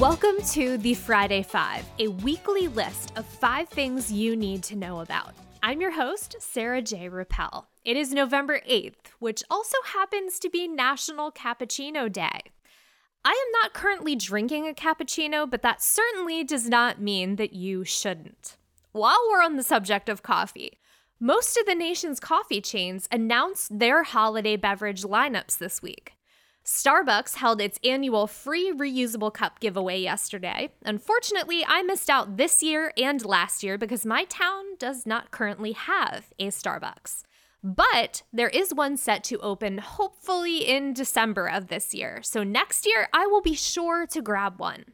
Welcome to the Friday Five, a weekly list of five things you need to know about. I'm your host, Sarah J. Rappel. It is November 8th, which also happens to be National Cappuccino Day. I am not currently drinking a cappuccino, but that certainly does not mean that you shouldn't. While we're on the subject of coffee, most of the nation's coffee chains announced their holiday beverage lineups this week. Starbucks held its annual free reusable cup giveaway yesterday. Unfortunately, I missed out this year and last year because my town does not currently have a Starbucks. But there is one set to open hopefully in December of this year. So next year, I will be sure to grab one.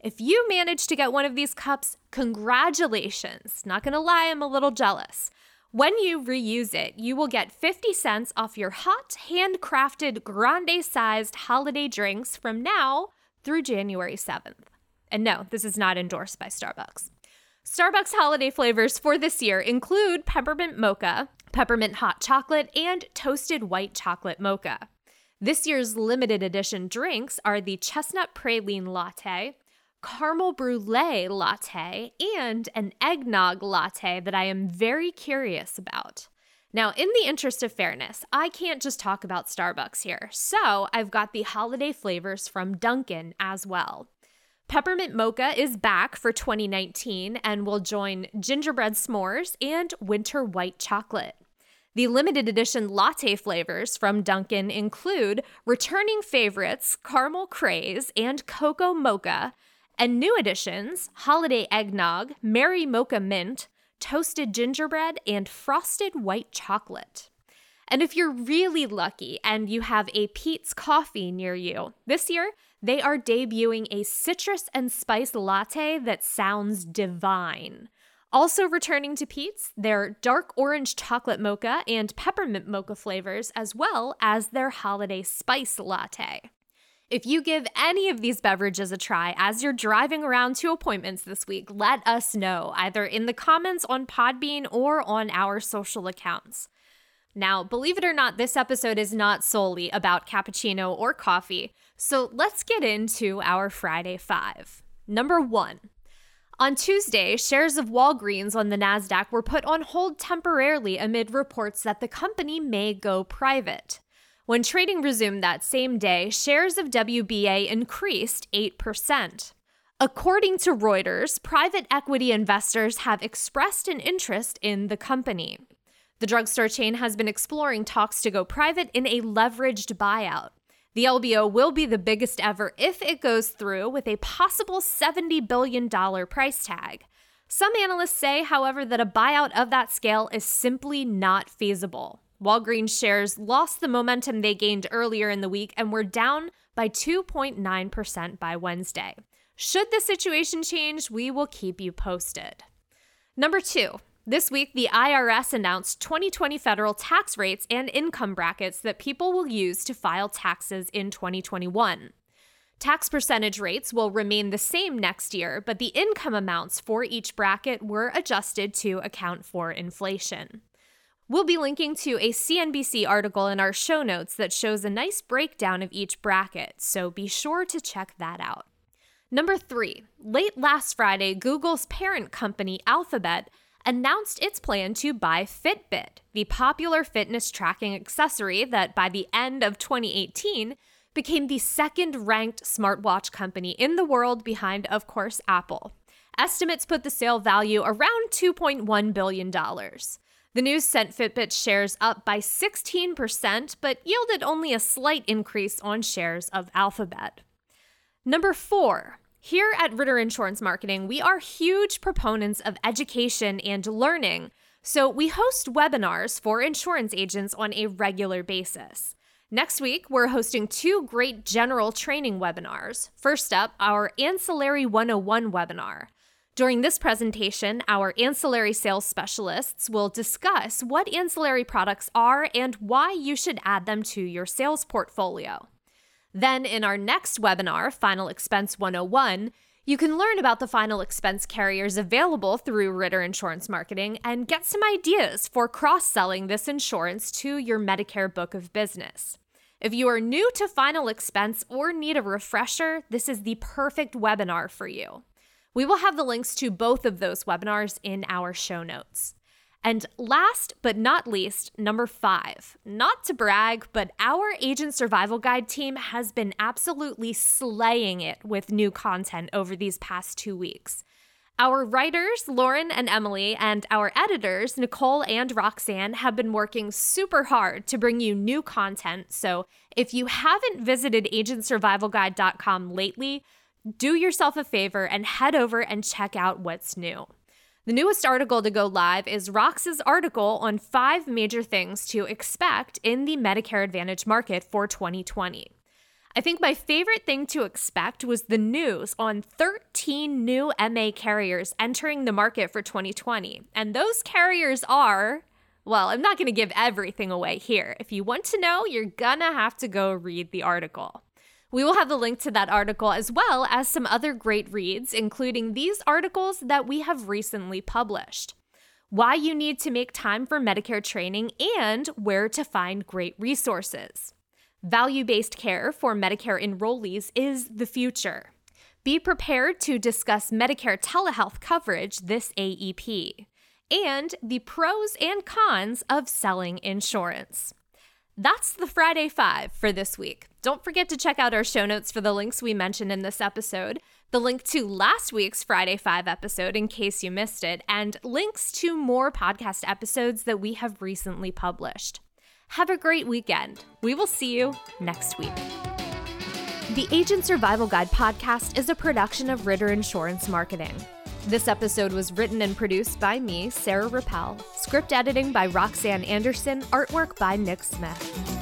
If you manage to get one of these cups, congratulations. Not gonna lie, I'm a little jealous. When you reuse it, you will get 50 cents off your hot, handcrafted, grande sized holiday drinks from now through January 7th. And no, this is not endorsed by Starbucks. Starbucks holiday flavors for this year include peppermint mocha, peppermint hot chocolate, and toasted white chocolate mocha. This year's limited edition drinks are the chestnut praline latte, caramel brulee latte, and an eggnog latte that I am very curious about. Now, in the interest of fairness, I can't just talk about Starbucks here, so I've got the holiday flavors from Dunkin' as well. Peppermint Mocha is back for 2019 and will join gingerbread s'mores and winter white chocolate. The limited edition latte flavors from Dunkin' include returning favorites Caramel Craze and Cocoa Mocha, and new additions Holiday Eggnog, Merry Mocha Mint, Toasted Gingerbread, and Frosted White Chocolate. And if you're really lucky and you have a Peet's coffee near you, this year they are debuting a citrus and spice latte that sounds divine. Also returning to Peet's, their dark orange chocolate mocha and peppermint mocha flavors, as well as their holiday spice latte. If you give any of these beverages a try as you're driving around to appointments this week, let us know either in the comments on Podbean or on our social accounts. Now, believe it or not, this episode is not solely about cappuccino or coffee, so let's get into our Friday Five. Number one. On Tuesday, shares of Walgreens on the NASDAQ were put on hold temporarily amid reports that the company may go private. When trading resumed that same day, shares of WBA increased 8%. According to Reuters, private equity investors have expressed an interest in the company. The drugstore chain has been exploring talks to go private in a leveraged buyout. The LBO will be the biggest ever if it goes through with a possible $70 billion price tag. Some analysts say, however, that a buyout of that scale is simply not feasible. Walgreens shares lost the momentum they gained earlier in the week and were down by 2.9% by Wednesday. Should the situation change, we will keep you posted. Number two, this week, the IRS announced 2020 federal tax rates and income brackets that people will use to file taxes in 2021. Tax percentage rates will remain the same next year, but the income amounts for each bracket were adjusted to account for inflation. We'll be linking to a CNBC article in our show notes that shows a nice breakdown of each bracket, so be sure to check that out. Number three, late last Friday, Google's parent company Alphabet announced its plan to buy Fitbit, the popular fitness tracking accessory that by the end of 2018 became the second ranked smartwatch company in the world behind, of course, Apple. Estimates put the sale value around $2.1 billion. The news sent Fitbit shares up by 16%, but yielded only a slight increase on shares of Alphabet. Number four, here at Ritter Insurance Marketing, we are huge proponents of education and learning, so we host webinars for insurance agents on a regular basis. Next week, we're hosting two great general training webinars. First up, our Ancillary 101 webinar. During this presentation, our ancillary sales specialists will discuss what ancillary products are and why you should add them to your sales portfolio. Then, in our next webinar, Final Expense 101, you can learn about the final expense carriers available through Ritter Insurance Marketing and get some ideas for cross selling this insurance to your Medicare book of business. If you are new to final expense or need a refresher, this is the perfect webinar for you. We will have the links to both of those webinars in our show notes. And last but not least, number five, not to brag, but our Agent Survival Guide team has been absolutely slaying it with new content over these past two weeks. Our writers, Lauren and Emily, and our editors, Nicole and Roxanne, have been working super hard to bring you new content. So if you haven't visited agentsurvivalguide.com lately, do yourself a favor and head over and check out what's new. The newest article to go live is Rox's article on five major things to expect in the Medicare Advantage market for 2020. I think my favorite thing to expect was the news on 13 new MA carriers entering the market for 2020. And those carriers are, well, I'm not going to give everything away here. If you want to know, you're going to have to go read the article. We will have the link to that article as well as some other great reads, including these articles that we have recently published. Why you need to make time for Medicare training and where to find great resources. Value based care for Medicare enrollees is the future. Be prepared to discuss Medicare telehealth coverage this AEP and the pros and cons of selling insurance. That's the Friday Five for this week. Don't forget to check out our show notes for the links we mentioned in this episode, the link to last week's Friday Five episode in case you missed it, and links to more podcast episodes that we have recently published. Have a great weekend. We will see you next week. The Agent Survival Guide podcast is a production of Ritter Insurance Marketing. This episode was written and produced by me, Sarah Rappel. Script editing by Roxanne Anderson. Artwork by Nick Smith.